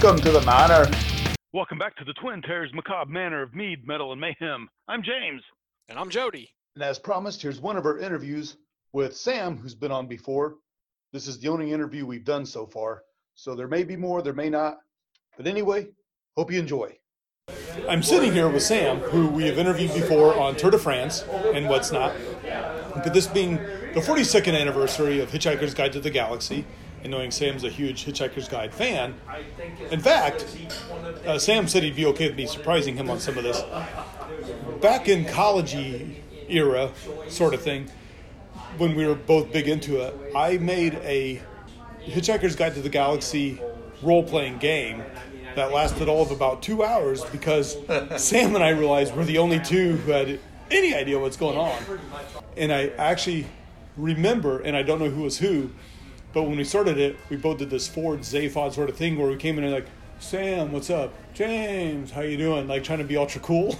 Welcome to the Manor. Welcome back to the Twin Terrors Macabre Manor of Mead, Metal, and Mayhem. I'm James. And I'm Jody. And as promised, here's one of our interviews with Sam, who's been on before. This is the only interview we've done so far. So there may be more, there may not. But anyway, hope you enjoy. I'm sitting here with Sam, who we have interviewed before on Tour de France and what's not. But this being the 42nd anniversary of Hitchhiker's Guide to the Galaxy, and knowing Sam's a huge Hitchhiker's Guide fan, in fact, uh, Sam said he'd be okay with me surprising him on some of this. Back in college era, sort of thing, when we were both big into it, I made a Hitchhiker's Guide to the Galaxy role playing game that lasted all of about two hours because Sam and I realized we're the only two who had any idea what's going on. And I actually remember, and I don't know who was who, but when we started it, we both did this Ford Zaphod sort of thing where we came in and like, Sam, what's up? James, how you doing? Like trying to be ultra cool.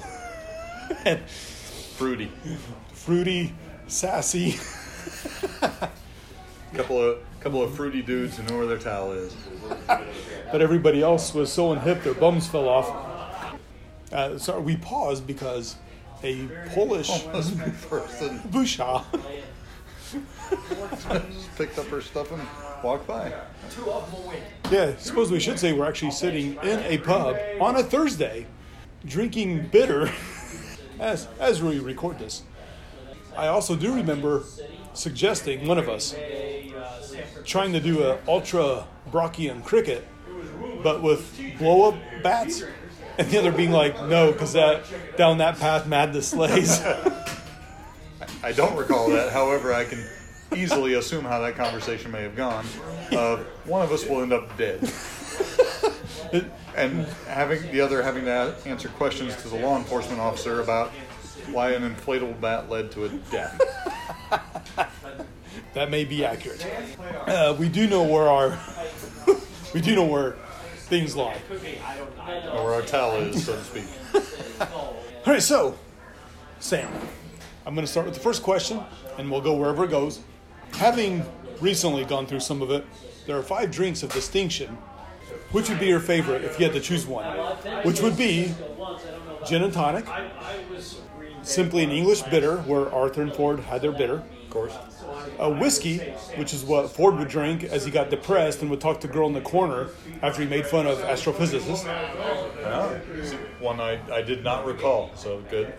and Fruity. fruity, sassy. Couple of couple of fruity dudes who know where their towel is. but everybody else was so unhip their bums fell off. Uh, so we paused because a Polish person busha just picked up her stuff and walked by. Yeah, suppose we should say we're actually sitting in a pub on a Thursday, drinking bitter as as we record this. I also do remember suggesting one of us trying to do a ultra Brockian cricket, but with blow up bats, and the other being like, no, because that down that path madness lays. I don't recall that. However, I can easily assume how that conversation may have gone. Uh, one of us will end up dead, and having the other having to answer questions to the law enforcement officer about why an inflatable bat led to a death. That may be accurate. Uh, we do know where our we do know where things lie. Or where our towel is, so to speak. All right, so Sam, I'm going to start with the first question, and we'll go wherever it goes. Having recently gone through some of it, there are five drinks of distinction. Which would be your favorite if you had to choose one? Which would be gin and tonic, simply an English bitter, where Arthur and Ford had their bitter. Of course. a whiskey, which is what Ford would drink as he got depressed and would talk to the girl in the corner after he made fun of astrophysicists. One I, I did not recall, so good.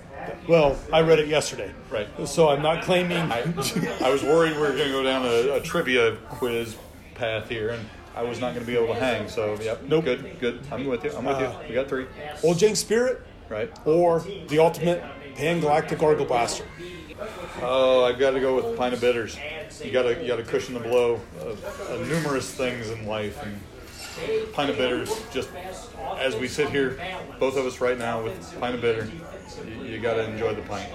Well, I read it yesterday, Right. so I'm not claiming. I was worried we were going to go down a, a trivia quiz path here, and I was not going to be able to hang. So, yep. Nope. Good, good. I'm with you. I'm with you. Uh, we got three. Old Janx Spirit Right. or the ultimate Pan Galactic Gargle Blaster. Oh, I've got to go with pint of bitters. You got to you got to cushion the blow of, of numerous things in life, and pint of bitters. Just as we sit here, both of us right now with pint of bitter, you, you got to enjoy the pint.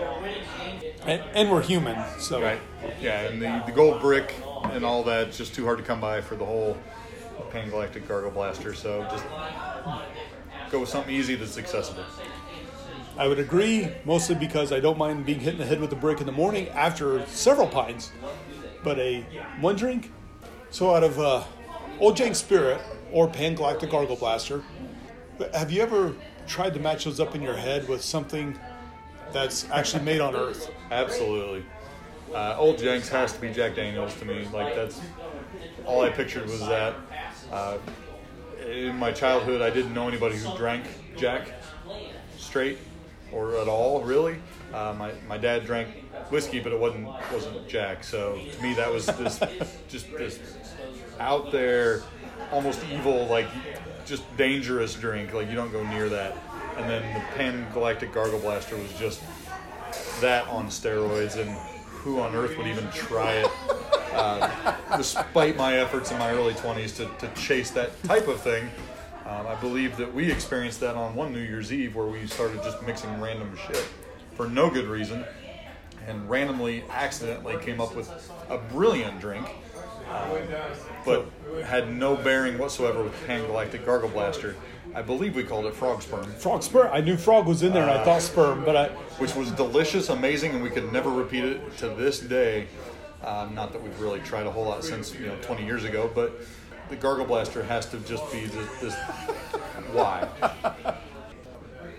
And, and we're human, so Right. Yeah, and the, the gold brick and all that, just too hard to come by for the whole Pan Galactic Gargle Blaster. So just go with something easy that's accessible. I would agree, mostly because I don't mind being hit in the head with a brick in the morning after several pints, but a one drink. So out of uh, Old Janx Spirit or Pan Galactic Gargle Blaster, have you ever tried to match those up in your head with something that's actually made on Earth? Absolutely. Uh, Old Janx has to be Jack Daniels to me. Like that's all I pictured was that. Uh, in my childhood, I didn't know anybody who drank Jack straight or at all, really. Uh, my, my dad drank whiskey, but it wasn't wasn't Jack. So to me, that was this just this out there, almost evil, like just dangerous drink. Like you don't go near that. And then the Pan Galactic Gargle Blaster was just that on steroids, and who on earth would even try it? Uh, despite my efforts in my early 20s to, to chase that type of thing, um, I believe that we experienced that on one New Year's Eve where we started just mixing random shit for no good reason, and randomly, accidentally came up with a brilliant drink, but had no bearing whatsoever with Pan Galactic Gargle Blaster. I believe we called it Frog Sperm. Frog sperm. I knew frog was in there, and I thought sperm, but I which was delicious, amazing, and we could never repeat it to this day. Um, not that we've really tried a whole lot since you know 20 years ago, but the Gargle Blaster has to just be this, this why.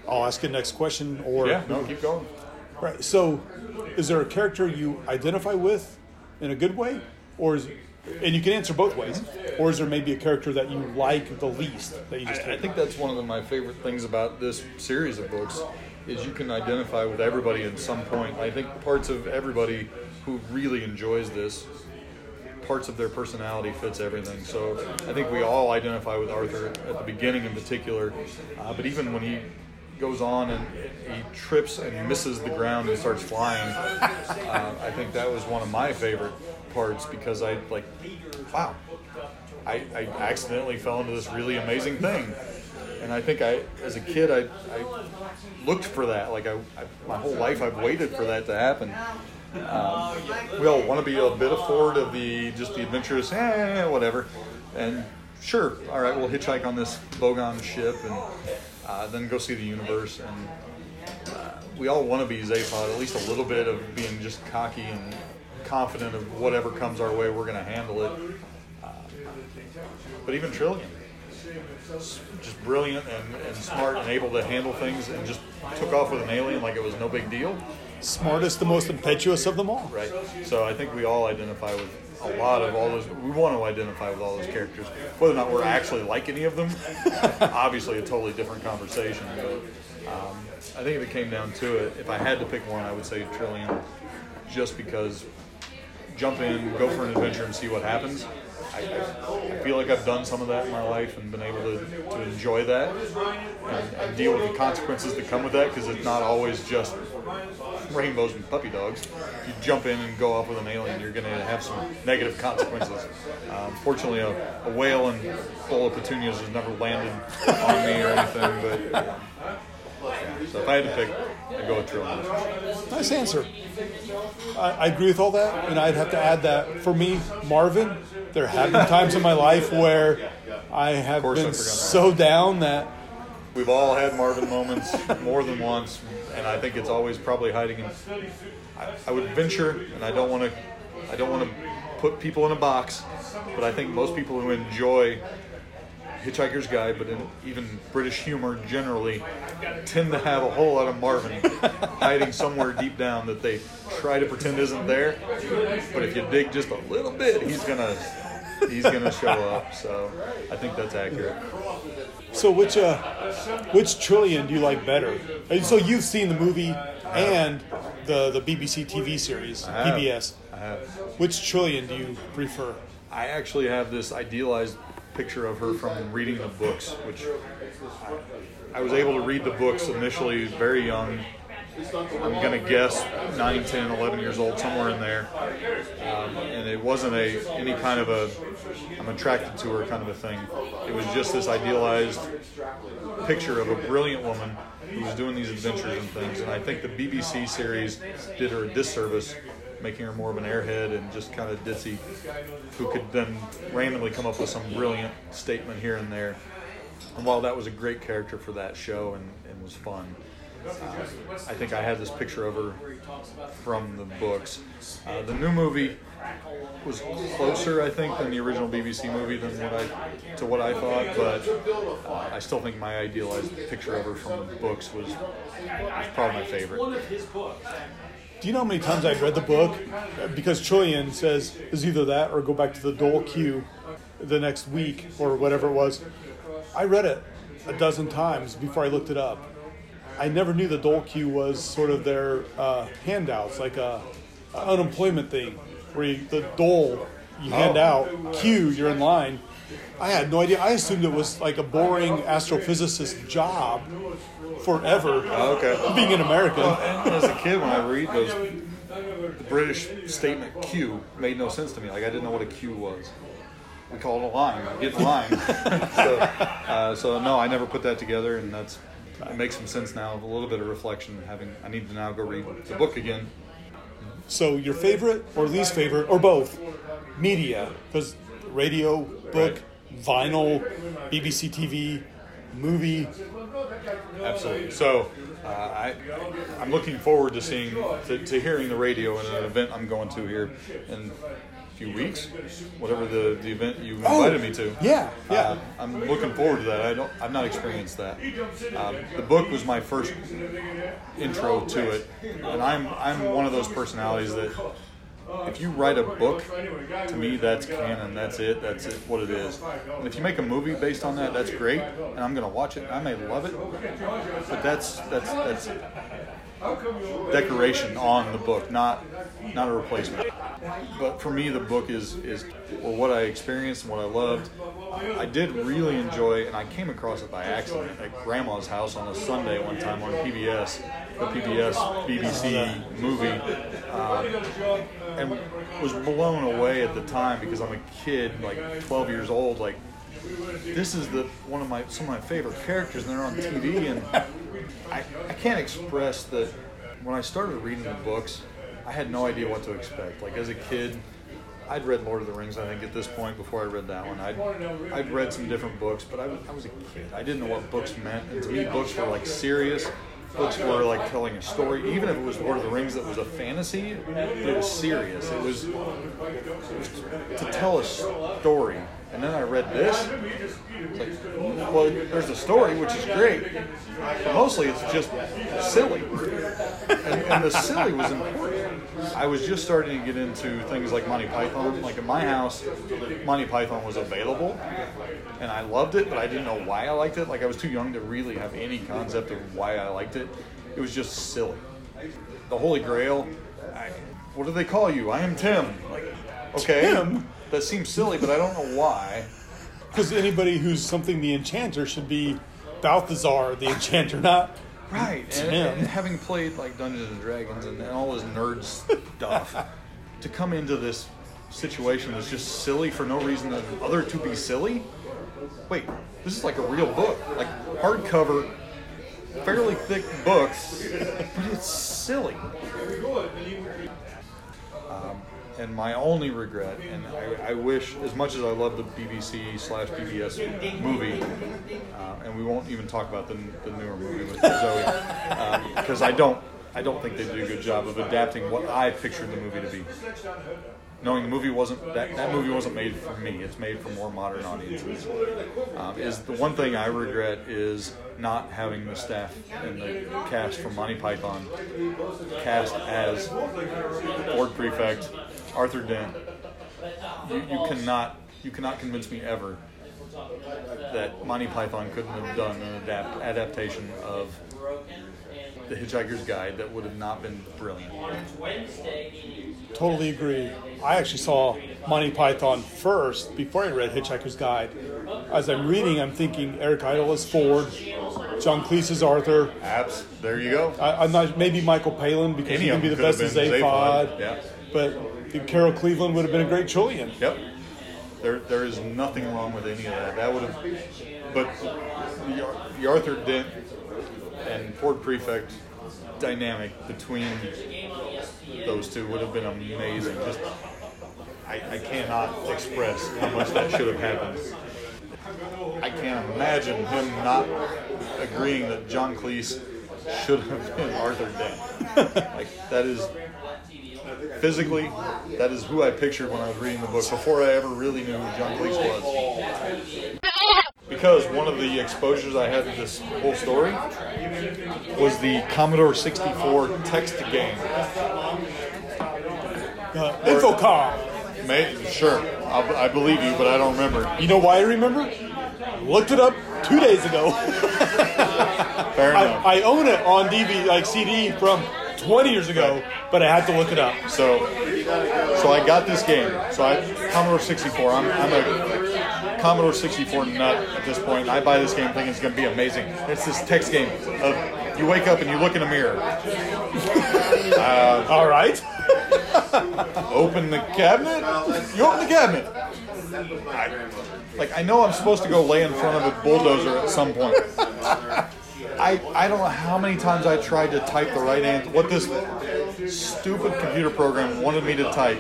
I'll ask you next question. Or Yeah, no, keep going. right. So, is there a character you identify with in a good way, or is and you can answer both ways, or is there maybe a character that you like the least that you just I, I think that's one of the, my favorite things about this series of books is you can identify with everybody at some point. I think parts of everybody who really enjoys this, parts of their personality fits everything. So I think we all identify with Arthur at the beginning in particular, uh, but even when he goes on and he trips and misses the ground and starts flying, uh, I think that was one of my favorite parts because I like, wow, I, I accidentally fell into this really amazing thing. And I think I, as a kid, I, I looked for that. Like I, I, my whole life, I've waited for that to happen. Um, we all want to be a bit of Ford of the just the adventurous, eh, whatever. And sure, all right, we'll hitchhike on this Vogon ship and uh, then go see the universe. And uh, we all want to be Zaphod, at least a little bit of being just cocky and confident of whatever comes our way, we're going to handle it. Uh, but even Trillian, s- just brilliant and, and smart and able to handle things and just took off with an alien like it was no big deal. Smartest, the most impetuous of them all. Right. So I think we all identify with a lot of all those. We want to identify with all those characters. Whether or not we're actually like any of them, obviously a totally different conversation. But um, I think if it came down to it, if I had to pick one, I would say Trillian, just because jump in, go for an adventure, and see what happens. I, I, I feel like I've done some of that in my life and been able to, to enjoy that and, and deal with the consequences that come with that because it's not always just rainbows and puppy dogs. If you jump in and go off with an alien, you're going to have some negative consequences. Um, fortunately, a, a whale and full of petunias has never landed on me or anything, but um, yeah. so if I had to pick, I'd go with Trillian. Nice answer. I, I agree with all that, and I'd have to add that for me, Marvin, there have been times in my life where I have been so down that We've all had Marvin moments more than once, and I think it's always probably hiding in. I, I would venture, and I don't want to. I don't want to put people in a box, but I think most people who enjoy Hitchhiker's Guide, but in even British humor generally, tend to have a whole lot of Marvin hiding somewhere deep down that they try to pretend isn't there. But if you dig just a little bit, he's gonna he's gonna show up. So I think that's accurate. So which uh, which Trillian do you like better? And So you've seen the movie and the the BBC TV series, I have. PBS. I have. Which Trillian do you prefer? I actually have this idealized picture of her from reading the books, which I, I was able to read the books initially very young. I'm going to guess 9, 10, 11 years old, somewhere in there. Um, and it wasn't a any kind of a I'm attracted to her kind of a thing. It was just this idealized picture of a brilliant woman who was doing these adventures and things. And I think the BBC series did her a disservice, making her more of an airhead and just kind of ditzy, who could then randomly come up with some brilliant statement here and there. And while that was a great character for that show and, and was fun, uh, I think I had this picture of her from the books. Uh, the new movie was closer, I think, than the original BBC movie than what I to what I thought, but uh, I still think my idealized picture of her from the books was, was probably my favorite. Do you know how many times I've read the book? Because Trillian says is either that or go back to the Dole Q the next week or whatever it was. I read it a dozen times before I looked it up. I never knew the Dole Q was sort of their uh, handouts, like a, a unemployment thing, where you, the Dole you hand Oh. out, Q you're in line. I had no idea. I assumed it was like a boring astrophysicist job forever, Oh, okay. being an American. And as a kid, when I read those, the British statement Q made no sense to me. Like I didn't know what a Q was. We call it a line. Get in line. so, uh, so no, I never put that together, and that's it makes some sense now. A little bit of reflection. Having I need to now go read the book again. So your favorite or least favorite or both media because radio, book, vinyl, BBC TV, movie. Absolutely. So, uh, I I'm looking forward to seeing to, to hearing the radio in an event I'm going to here in few weeks, whatever the, the event you invited me to. Oh, Yeah, yeah. Uh, I'm looking forward to that. I don't. I've not experienced that. Um, the book was my first intro to it, and I'm I'm one of those personalities that if you write a book, to me that's canon. That's it. That's it. What it is. And if you make a movie based on that, that's great, and I'm gonna watch it. I may love it, but that's that's that's decoration on the book, not not a replacement. But for me, the book is is or what I experienced and what I loved. I did really enjoy, and I came across it by accident at Grandma's house on a Sunday one time on PBS, the PBS BBC movie, um, and was blown away at the time because I'm a kid, like 12 years old, like this is the one of my some of my favorite characters, and they're on TV, and I, I can't express that. When I started reading the books, I had no idea what to expect. Like as a kid, I'd read Lord of the Rings. I think at this point, before I read that one, I'd I'd read some different books, but I was, I was a kid. I didn't know what books meant, and to me, books were like serious. Books were like telling a story, even if it was Lord of the Rings that was a fantasy, it was serious. It was, it was to tell a story. And then I read this. Like, well, there's a story, which is great, but mostly it's just silly. And, and the silly was important. I was just starting to get into things like Monty Python. Like in my house, Monty Python was available, and I loved it, but I didn't know why I liked it. Like I was too young to really have any concept of why I liked it. It was just silly. The Holy Grail. I, what do they call you? I am Tim. Like, okay, Tim? That seems silly, but I don't know why. Because anybody who's something the enchanter should be Balthazar the enchanter, not Right, and, Tim. and having played like Dungeons and Dragons and, and all this nerd stuff, to come into this situation that's just silly for no reason other to be silly. Wait, this is like a real book, like hardcover, fairly thick books, but it's silly. Um, and my only regret, and I, I wish, as much as I love the BBC slash PBS movie, uh, and we won't even talk about the, the newer movie with Zoe, because I don't, I don't think they did a good job of adapting what I pictured the movie to be. Knowing the movie wasn't that that movie wasn't made for me; it's made for more modern audiences. Um, is the one thing I regret is not having the staff and the cast from Monty Python cast as Ford Prefect Arthur Dent. You, you cannot you cannot convince me ever that Monty Python couldn't have done an adapt, adaptation of The Hitchhiker's Guide that would have not been brilliant. Totally agree. I actually saw Monty Python first before I read Hitchhiker's Guide. As I'm reading, I'm thinking Eric Idle is Ford, John Cleese is Arthur. Apps, there you go. I, I'm not maybe Michael Palin because Any he can be the best as Zaphod. Yeah. But Carol Cleveland would have been a great Trillian. Yep. There, there is nothing wrong with any of that. That would have, but the, the Arthur Dent and Ford Prefect dynamic between those two would have been amazing. Just, I, I cannot express how much that should have happened. I can't imagine him not agreeing that John Cleese should have been Arthur Dent. Like that is physically, that is who I pictured when I was reading the book before I ever really knew who John Cleese was. Because one of the exposures I had to this whole story was the Commodore 64 text game. Uh, Infocom. May, sure, I'll, I believe you, but I don't remember. You know why I remember? Looked it up two days ago. Fair enough. I, I own it on DVD, like CD from 20 years ago, but I had to look it up. So, so I got this game. So I Commodore 64. I'm, I'm a Commodore 64 nut at this point. I buy this game thinking it's going to be amazing. It's this text game of you wake up and you look in a mirror, uh, All right. open the cabinet, you open the cabinet. I, like I know I'm supposed to go lay in front of a bulldozer at some point. I, I don't know how many times I tried to type the right answer. What this stupid computer program wanted me to type.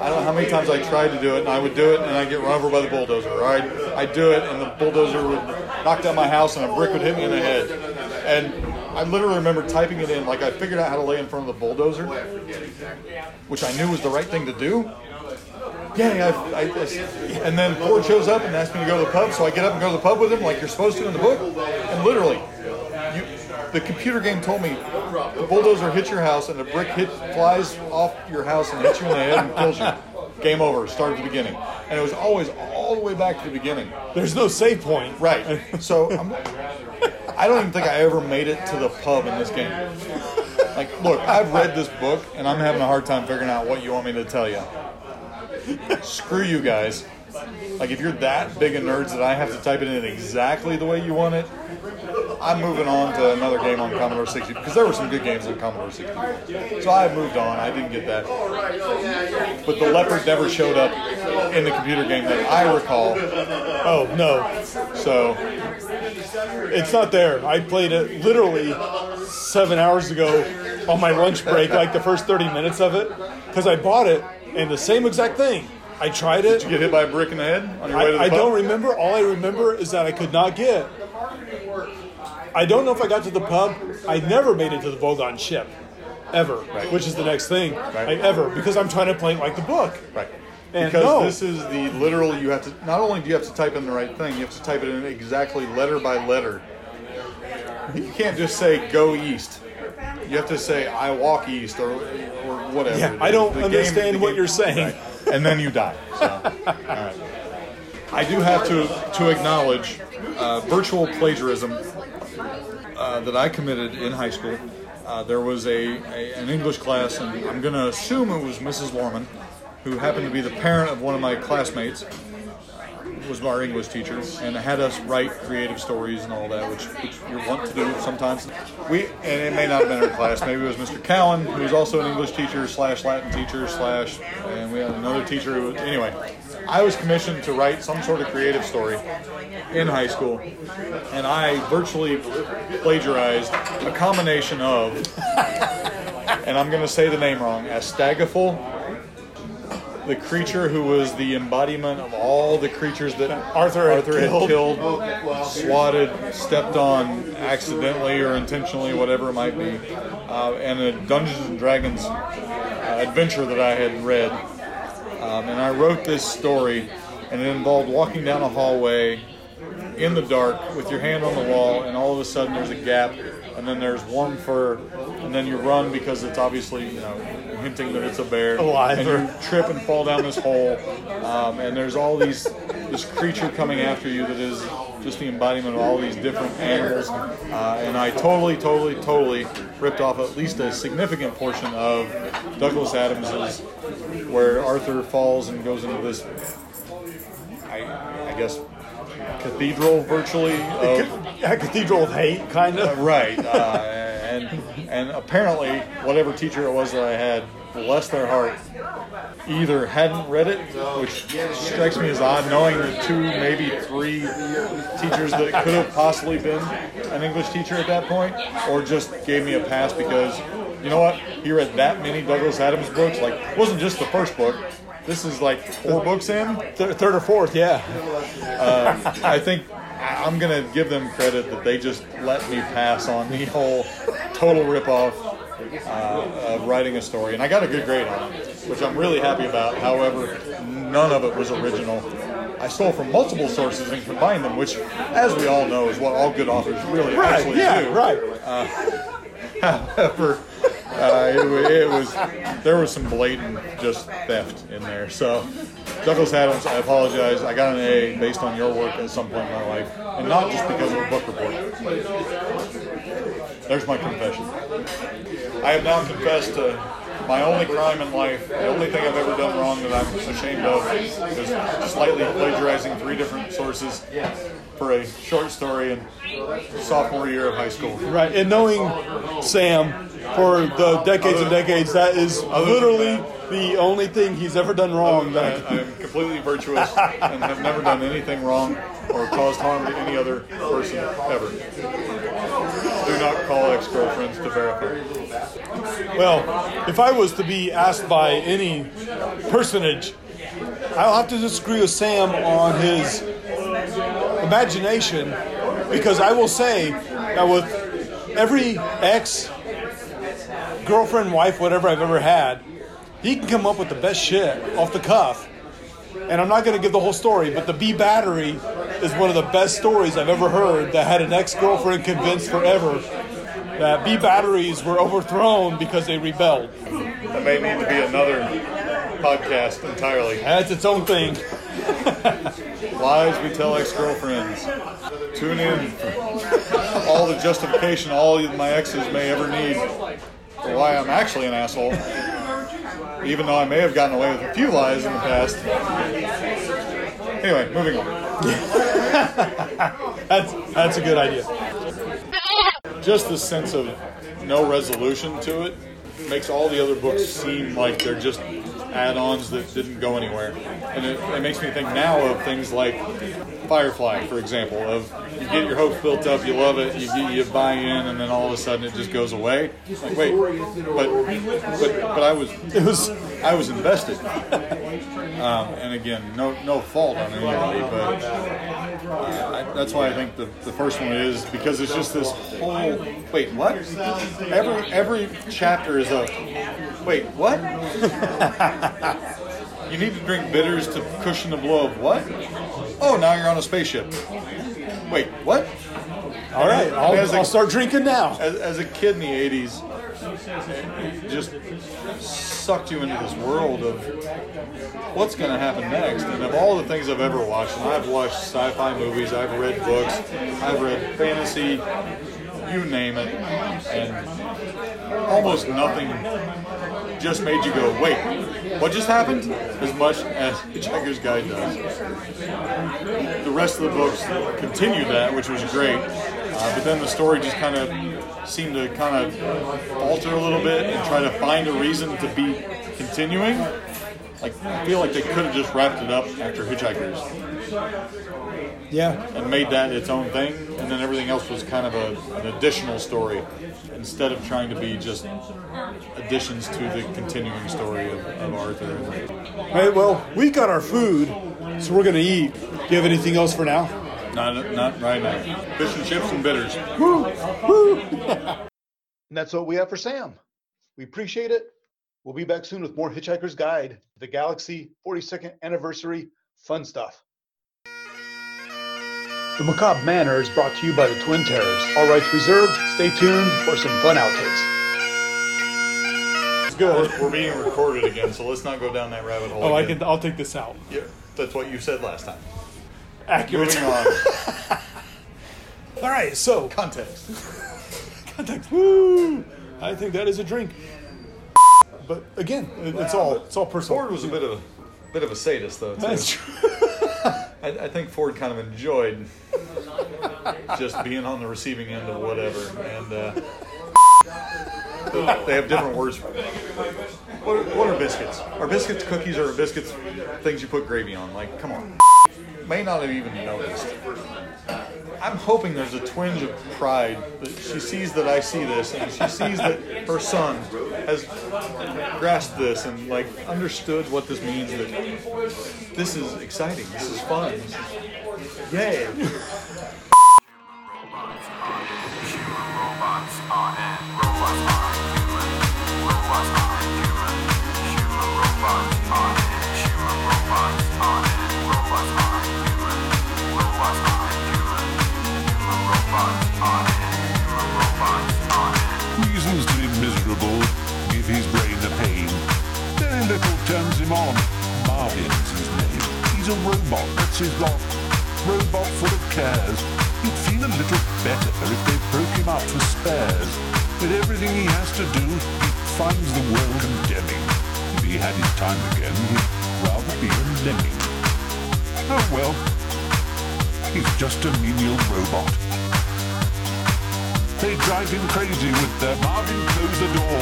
I don't know how many times I tried to do it, and I would do it, and I'd get run over by the bulldozer. Or I'd, I'd do it, and the bulldozer would knock down my house, and a brick would hit me in the head. And I literally remember typing it in, like I figured out how to lay in front of the bulldozer, which I knew was the right thing to do. Yeah. I, I, I- and then Ford shows up and asks me to go to the pub, so I get up and go to the pub with him, like you're supposed to in the book. And literally, the computer game told me the bulldozer hits your house and a brick hit flies off your house and hits you in the head and kills you. Game over. Start at the beginning, and it was always all the way back to the beginning. There's no save point. Right. So I'm, I don't even think I ever made it to the pub in this game. Like, look, I've read this book and I'm having a hard time figuring out what you want me to tell you. Screw you guys. Like, if you're that big a nerds that I have to type it in exactly the way you want it, I'm moving on to another game on Commodore 60 because there were some good games on Commodore 60. So I moved on. I didn't get that. But the leopard never showed up in the computer game that I recall. Oh no, So it's not there. I played it literally seven hours ago on my lunch break, like the first 30 minutes of it, because I bought it and the same exact thing. I tried it. Did you get hit by a brick in the head on your way to the I, I pub? don't remember. All I remember is that I could not get. I don't know if I got to the pub. I never made it to the Vogon ship, ever. Right. Which is the next thing. Right. I, ever because I'm trying to play it like the book. Right. And because no. this is the literal, you have to, not only do you have to type in the right thing, you have to type it in exactly letter by letter. You can't just say go east. You have to say I walk east or, or whatever. Yeah, I don't The understand the what you're saying. Right. And then you die. So, all right. I do have to, to acknowledge uh, virtual plagiarism uh, that I committed in high school. Uh, there was a, a an English class, and I'm going to assume it was Mrs. Lorman, who happened to be the parent of one of my classmates. Was our English teacher and had us write creative stories and all that, which, which you want to do sometimes. We and it may not have been her class. Maybe it was Mr. Cowan, who was also an English teacher slash Latin teacher slash, and we had another teacher who. Anyway, I was commissioned to write some sort of creative story in high school, and I virtually plagiarized a combination of, and I'm going to say the name wrong, Astagathul, the creature who was the embodiment of all the creatures that Arthur had Arthur had killed. killed, swatted, stepped on accidentally or intentionally, whatever it might be, uh, and a Dungeons and Dragons uh, adventure that I had read. Um, and I wrote this story, and it involved walking down a hallway in the dark with your hand on the wall, and all of a sudden there's a gap, and then there's warm fur, and then you run because it's obviously you know hinting that it's a bear, Alive. and you trip and fall down this hole, um, and there's all these this creature coming after you that is just the embodiment of all these different angles. uh, and I totally, totally, totally ripped off at least a significant portion of Douglas Adams's, where Arthur falls and goes into this, I, I guess, cathedral virtually of A cathedral of hate, kind of. right, uh, and and apparently whatever teacher it was that I had, bless their heart, either hadn't read it, which strikes me as odd, knowing the two, maybe three teachers that could have possibly been an English teacher at that point, or just gave me a pass because, you know what, he read that many Douglas Adams books, like, it wasn't just the first book, this is like four books in. Th- third or fourth, yeah. Uh, I think I'm gonna give them credit that they just let me pass on the whole total ripoff uh, of writing a story, and I got a good grade on it, which I'm really happy about. However, none of it was original. I stole from multiple sources and combined them, which, as we all know, is what all good authors really Right, actually yeah, do. right. However, uh, it, it was there was some blatant just theft in there. So, Douglas Adams, I apologize. I got an A based on your work at some point in my life, and not just because of a book report. There's my confession. I have now confessed to my only crime in life. The only thing I've ever done wrong that I'm ashamed of is slightly plagiarizing three different sources for a short story in sophomore year of high school. Right, and knowing Sam for the decades and decades, that is literally the only thing he's ever done wrong. That I am completely virtuous and have never done anything wrong or caused harm to any other person ever. Do not call ex-girlfriends to verify. well, if I was to be asked by any personage, I'll have to disagree with Sam on his imagination because I will say that with every ex, girlfriend, wife, whatever I've ever had, he can come up with the best shit off the cuff. and I'm not going to give the whole story, but the B battery is one of the best stories I've ever heard. That had an ex girlfriend convinced forever that B batteries were overthrown because they rebelled. That may need to be another podcast entirely. That's its own thing. Lies we tell ex-girlfriends. Tune in for all the justification all of my exes may ever need for why I'm actually an asshole. Even though I may have gotten away with a few lies in the past. Anyway, moving on. That's that's a good idea. Just the sense of no resolution to it makes all the other books seem like they're just add-ons that didn't go anywhere. And it, it makes me think now of things like Firefly, for example, of you get your hopes built up, you love it, you you buy in, and then all of a sudden it just goes away. Like, wait, but but but I was It was I was invested. Um, and again, no no fault on anybody, but uh, I, that's why I think the, the first one is because it's just this whole wait what every every chapter is a wait what you need to drink bitters to cushion the blow of what oh now you're on a spaceship wait what all right. I'll, As a- I'll start drinking now. as, as a kid in the 80s just sucked you into this world of what's going to happen next and of all the things i've ever watched and i've watched sci-fi movies i've read books i've read fantasy you name it and almost nothing just made you go wait what just happened? As much as hitchhiker's guide does. The rest of the books continued that which was great. Uh, but then the story just kind of seemed to kind of alter a little bit and try to find a reason to be continuing. Like I feel like they could have just wrapped it up after Hitchhikers Yeah. and made that its own thing, and then everything else was kind of a, an additional story instead of trying to be just additions to the continuing story of, of Arthur. All right. Well, we got our food, so we're gonna eat. Do you have anything else for now? Not not right now. Fish and chips and bitters. Woo, woo. And that's what we have for Sam. We appreciate it. We'll be back soon with more Hitchhiker's Guide, to the Galaxy 42nd Anniversary fun stuff. The Macabre Manor is brought to you by the Twin Terrors. All rights reserved. Stay tuned for some fun outtakes. It's good. We're, we're being recorded again, so let's not go down that rabbit hole. Oh, I again. can. I'll take this out. Yeah, that's what you said last time. Accurate. Moving on. All right. So Context. context. Woo! I think that is a drink. But again, it- it's all it's all personal. Ford was a bit of a bit of a sadist, though. Too. That's true. I, I think Ford kind of enjoyed just being on the receiving end of whatever, and uh, they have different words. For it. What, are- what are biscuits? Are biscuits cookies or are biscuits things you put gravy on? Like, come on. May not have even noticed. I'm hoping there's a twinge of pride that she sees that I see this, and she sees that her son has grasped this and like understood what this means. That this is exciting. This is fun. This is, yay! Reasons to be miserable, give his brain pain. Little turns him on. His name. He's a robot, that's his lot. Robot full of cares. He'd feel a little better if they broke him up for spares. With everything he has to do, he finds the world condemning. If he had his time again, he'd rather be a lemming. Oh well, he's just a menial robot. They drive him crazy with their Marvin, close the door.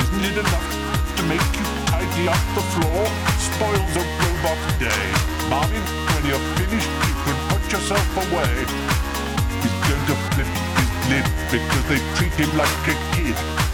Isn't it enough to make you tidy up the floor? Spoils a robot day. Marvin, when you're finished, you can put yourself away. He's going to flip his lid because they treat him like a kid.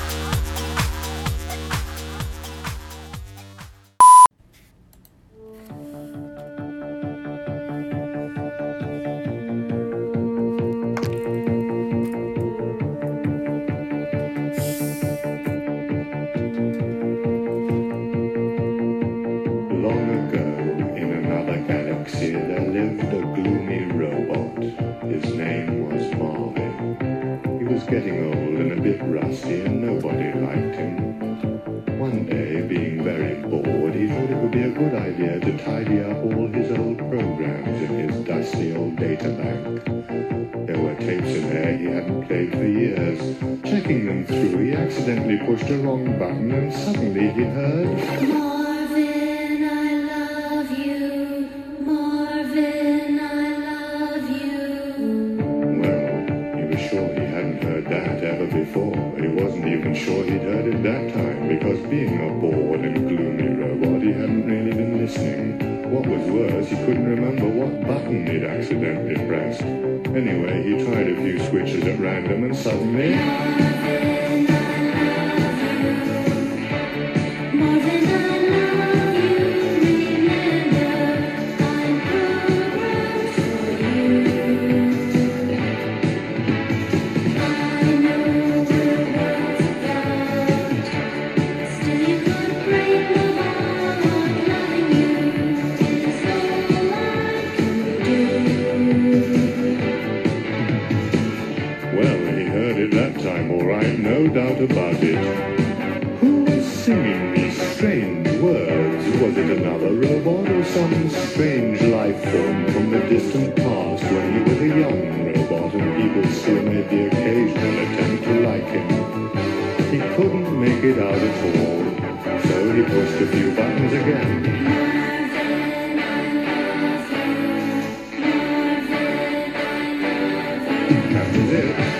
was getting old and a bit rusty, and nobody liked him. One day, being very bored, he thought it would be a good idea to tidy up all his old programs in his dusty old data bank. There were tapes in there he hadn't played for years. Checking them through, he accidentally pushed a wrong button, and suddenly he heard... can't live.